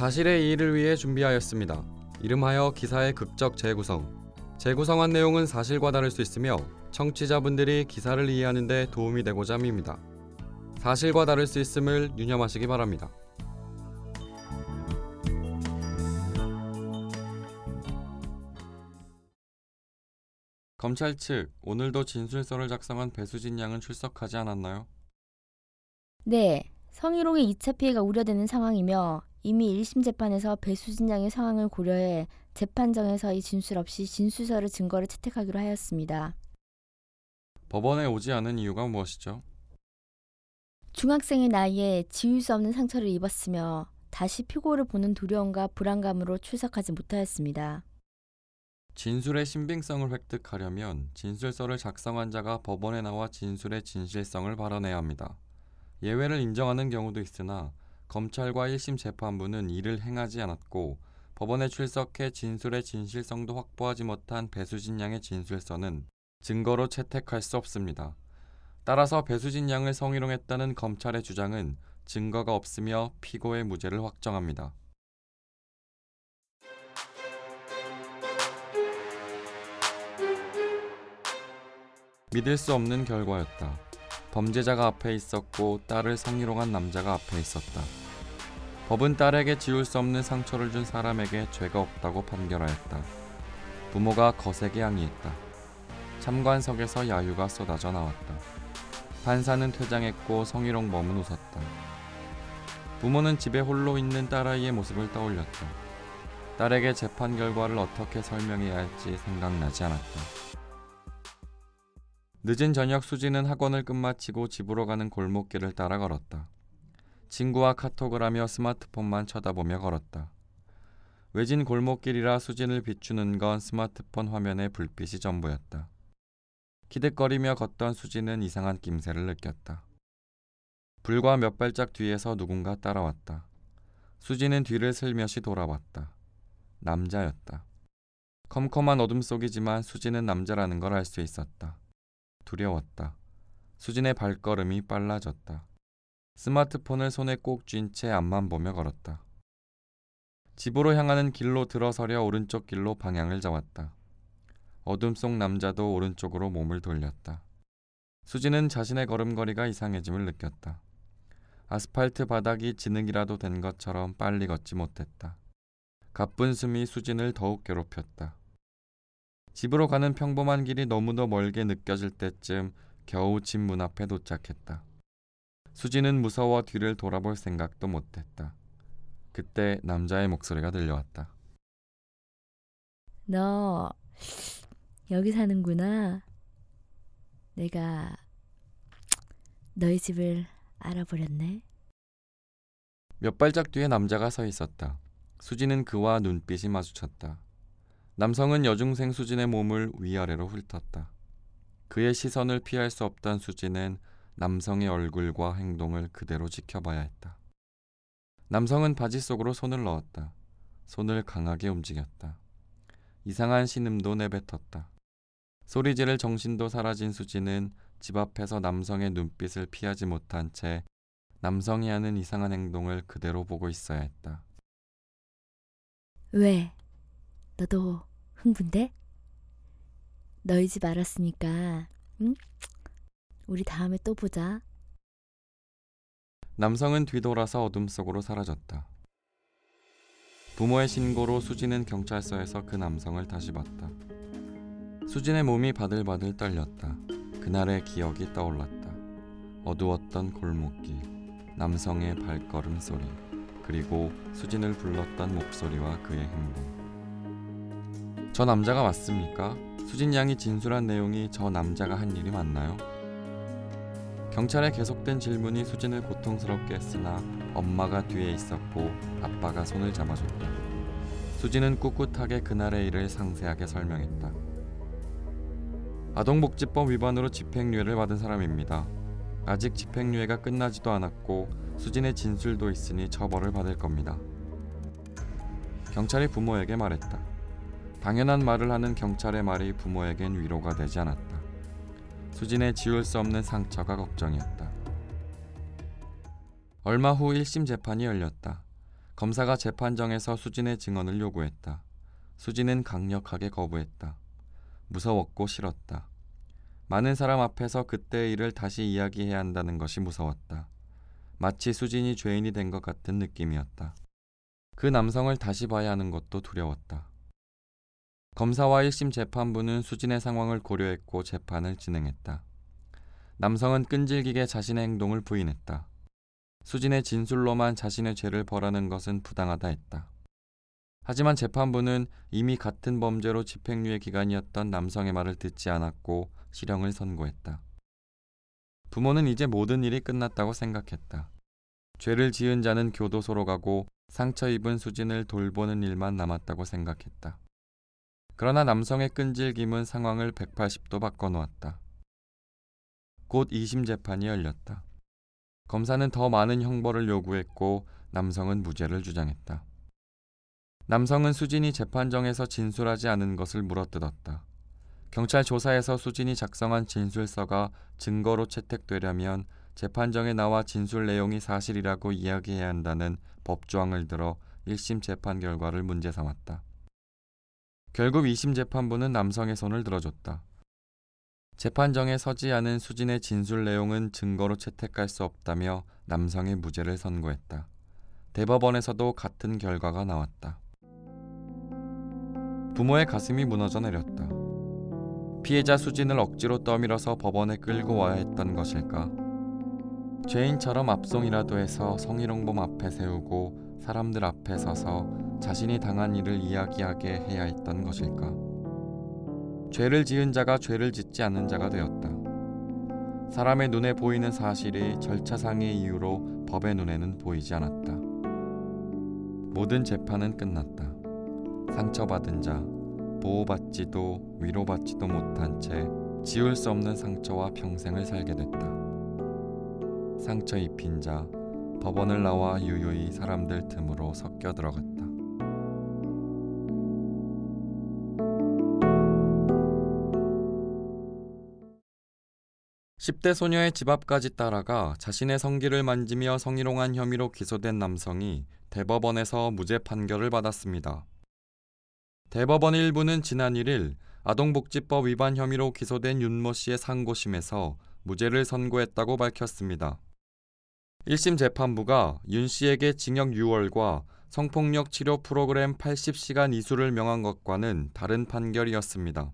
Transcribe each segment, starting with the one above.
사실의 이의를 위해 준비하였습니다. 이름하여 기사의 극적 재구성. 재구성한 내용은 사실과 다를 수 있으며 청취자분들이 기사를 이해하는 데 도움이 되고자 합니다. 사실과 다를 수 있음을 유념하시기 바랍니다. 검찰 측 오늘도 진술서를 작성한 배수진 양은 출석하지 않았나요? 네, 성희롱의 2차 피해가 우려되는 상황이며 이미 1심 재판에서 배수진 양의 상황을 고려해 재판정에서의 진술 없이 진술서를 증거로 채택하기로 하였습니다. 법원에 오지 않은 이유가 무엇이죠? 중학생의 나이에 지울 수 없는 상처를 입었으며 다시 피고를 보는 두려움과 불안감으로 출석하지 못하였습니다. 진술의 신빙성을 획득하려면 진술서를 작성한 자가 법원에 나와 진술의 진실성을 발언해야 합니다. 예외를 인정하는 경우도 있으나 검찰과 1심 재판부는 이를 행하지 않았고 법원에 출석해 진술의 진실성도 확보하지 못한 배수진 양의 진술서는 증거로 채택할 수 없습니다. 따라서 배수진 양을 성희롱했다는 검찰의 주장은 증거가 없으며 피고의 무죄를 확정합니다. 믿을 수 없는 결과였다. 범죄자가 앞에 있었고 딸을 성희롱한 남자가 앞에 있었다. 법은 딸에게 지울 수 없는 상처를 준 사람에게 죄가 없다고 판결하였다. 부모가 거세게 항의했다. 참관석에서 야유가 쏟아져 나왔다. 판사는 퇴장했고 성희롱 범은 웃었다. 부모는 집에 홀로 있는 딸아이의 모습을 떠올렸다. 딸에게 재판 결과를 어떻게 설명해야 할지 생각나지 않았다. 늦은 저녁 수지는 학원을 끝마치고 집으로 가는 골목길을 따라 걸었다. 친구와 카톡을 하며 스마트폰만 쳐다보며 걸었다. 외진 골목길이라 수진을 비추는 건 스마트폰 화면의 불빛이 전부였다. 키득거리며 걷던 수지는 이상한 낌새를 느꼈다. 불과 몇 발짝 뒤에서 누군가 따라왔다. 수지는 뒤를 슬며시 돌아봤다. 남자였다. 컴컴한 어둠 속이지만 수지는 남자라는 걸 알 수 있었다. 두려웠다. 수진의 발걸음이 빨라졌다. 스마트폰을 손에 꼭 쥔 채 앞만 보며 걸었다. 집으로 향하는 길로 들어서려 오른쪽 길로 방향을 잡았다. 어둠 속 남자도 오른쪽으로 몸을 돌렸다. 수진은 자신의 걸음걸이가 이상해짐을 느꼈다. 아스팔트 바닥이 진흙이라도 된 것처럼 빨리 걷지 못했다. 가쁜 숨이 수진을 더욱 괴롭혔다. 집으로 가는 평범한 길이 너무도 멀게 느껴질 때쯤 겨우 집 문 앞에 도착했다. 수지는 무서워 뒤를 돌아볼 생각도 못했다. 그때 남자의 목소리가 들려왔다. 너 여기 사는구나. 내가 너희 집을 알아버렸네. 몇 발짝 뒤에 남자가 서 있었다. 수지는 그와 눈빛이 마주쳤다. 남성은 여중생 수진의 몸을 위아래로 훑었다. 그의 시선을 피할 수 없던 수진은 남성의 얼굴과 행동을 그대로 지켜봐야 했다. 남성은 바지 속으로 손을 넣었다. 손을 강하게 움직였다. 이상한 신음도 내뱉었다. 소리 지를 정신도 사라진 수지는 집 앞에서 남성의 눈빛을 피하지 못한 채 남성이 하는 이상한 행동을 그대로 보고 있어야 했다. 왜? 너도 흥분돼? 너희 집 알았으니까, 응? 우리 다음에 또 보자. 남성은 뒤돌아서 어둠 속으로 사라졌다. 부모의 신고로 수진은 경찰서에서 그 남성을 다시 봤다. 수진의 몸이 바들바들 떨렸다. 그날의 기억이 떠올랐다. 어두웠던 골목길, 남성의 발걸음 소리, 그리고 수진을 불렀던 목소리와 그의 행동. 저 남자가 맞습니까? 수진 양이 진술한 내용이 저 남자가 한 일이 맞나요? 경찰의 계속된 질문이 수진을 고통스럽게 했으나 엄마가 뒤에 있었고 아빠가 손을 잡아줬다. 수진은 꿋꿋하게 그날의 일을 상세하게 설명했다. 아동복지법 위반으로 집행유예를 받은 사람입니다. 아직 집행유예가 끝나지도 않았고 수진의 진술도 있으니 처벌을 받을 겁니다. 경찰이 부모에게 말했다. 당연한 말을 하는 경찰의 말이 부모에겐 위로가 되지 않았다. 수진의 지울 수 없는 상처가 걱정이었다. 얼마 후 1심 재판이 열렸다. 검사가 재판정에서 수진의 증언을 요구했다. 수진은 강력하게 거부했다. 무서웠고 싫었다. 많은 사람 앞에서 그때의 일을 다시 이야기해야 한다는 것이 무서웠다. 마치 수진이 죄인이 된 것 같은 느낌이었다. 그 남성을 다시 봐야 하는 것도 두려웠다. 검사와 1심 재판부는 수진의 상황을 고려했고 재판을 진행했다. 남성은 끈질기게 자신의 행동을 부인했다. 수진의 진술로만 자신의 죄를 벌하는 것은 부당하다 했다. 하지만 재판부는 이미 같은 범죄로 집행유예 기간이었던 남성의 말을 듣지 않았고 실형을 선고했다. 부모는 이제 모든 일이 끝났다고 생각했다. 죄를 지은 자는 교도소로 가고 상처 입은 수진을 돌보는 일만 남았다고 생각했다. 그러나 남성의 끈질김은 상황을 180도 바꿔놓았다. 곧 2심 재판이 열렸다. 검사는 더 많은 형벌을 요구했고 남성은 무죄를 주장했다. 남성은 수진이 재판정에서 진술하지 않은 것을 물어뜯었다. 경찰 조사에서 수진이 작성한 진술서가 증거로 채택되려면 재판정에 나와 진술 내용이 사실이라고 이야기해야 한다는 법조항을 들어 1심 재판 결과를 문제 삼았다. 결국 2심 재판부는 남성의 손을 들어줬다. 재판정에 서지 않은 수진의 진술 내용은 증거로 채택할 수 없다며 남성의 무죄를 선고했다. 대법원에서도 같은 결과가 나왔다. 부모의 가슴이 무너져 내렸다. 피해자 수진을 억지로 떠밀어서 법원에 끌고 와야 했던 것일까? 죄인처럼 압송이라도 해서 성희롱범 앞에 세우고 사람들 앞에 서서 자신이 당한 일을 이야기하게 해야 했던 것일까? 죄를 지은 자가 죄를 짓지 않는 자가 되었다. 사람의 눈에 보이는 사실이 절차상의 이유로 법의 눈에는 보이지 않았다. 모든 재판은 끝났다. 상처받은 자, 보호받지도 위로받지도 못한 채 지울 수 없는 상처와 평생을 살게 됐다. 상처 입힌 자, 법원을 나와 유유히 사람들 틈으로 섞여 들어갔다. 10대 소녀의 집 앞까지 따라가 자신의 성기를 만지며 성희롱한 혐의로 기소된 남성이 대법원에서 무죄 판결을 받았습니다. 대법원 일부는 지난 1일 아동복지법 위반 혐의로 기소된 윤모 씨의 상고심에서 무죄를 선고했다고 밝혔습니다. 1심 재판부가 윤 씨에게 징역 6월과 성폭력 치료 프로그램 80시간 이수를 명한 것과는 다른 판결이었습니다.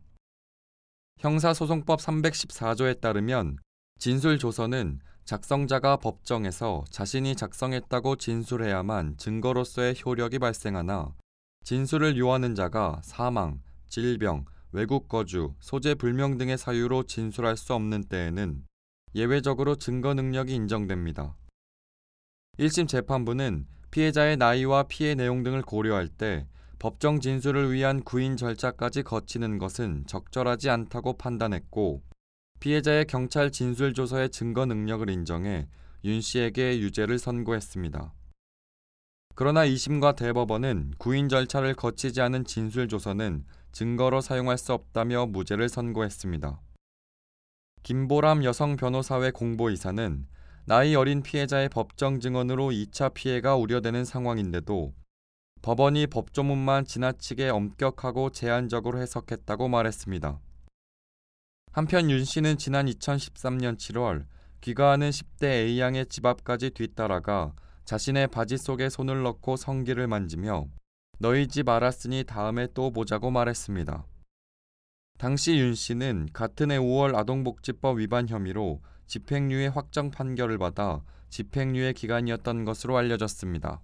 형사소송법 314조에 따르면 진술 조서는 작성자가 법정에서 자신이 작성했다고 진술해야만 증거로서의 효력이 발생하나 진술을 요하는 자가 사망, 질병, 외국 거주, 소재 불명 등의 사유로 진술할 수 없는 때에는 예외적으로 증거 능력이 인정됩니다. 1심 재판부는 피해자의 나이와 피해 내용 등을 고려할 때 법정 진술을 위한 구인 절차까지 거치는 것은 적절하지 않다고 판단했고 피해자의 경찰 진술 조서의 증거 능력을 인정해 윤 씨에게 유죄를 선고했습니다. 그러나 2심과 대법원은 구인 절차를 거치지 않은 진술 조서는 증거로 사용할 수 없다며 무죄를 선고했습니다. 김보람 여성 변호사회 공보이사는 나이 어린 피해자의 법정 증언으로 2차 피해가 우려되는 상황인데도 법원이 법조문만 지나치게 엄격하고 제한적으로 해석했다고 말했습니다. 한편 윤 씨는 지난 2013년 7월 귀가하는 10대 A양의 집 앞까지 뒤따라가 자신의 바지 속에 손을 넣고 성기를 만지며 너희 집 알았으니 다음에 또 보자고 말했습니다. 당시 윤 씨는 같은 해 5월 아동복지법 위반 혐의로 집행유예 확정 판결을 받아 집행유예 기간이었던 것으로 알려졌습니다.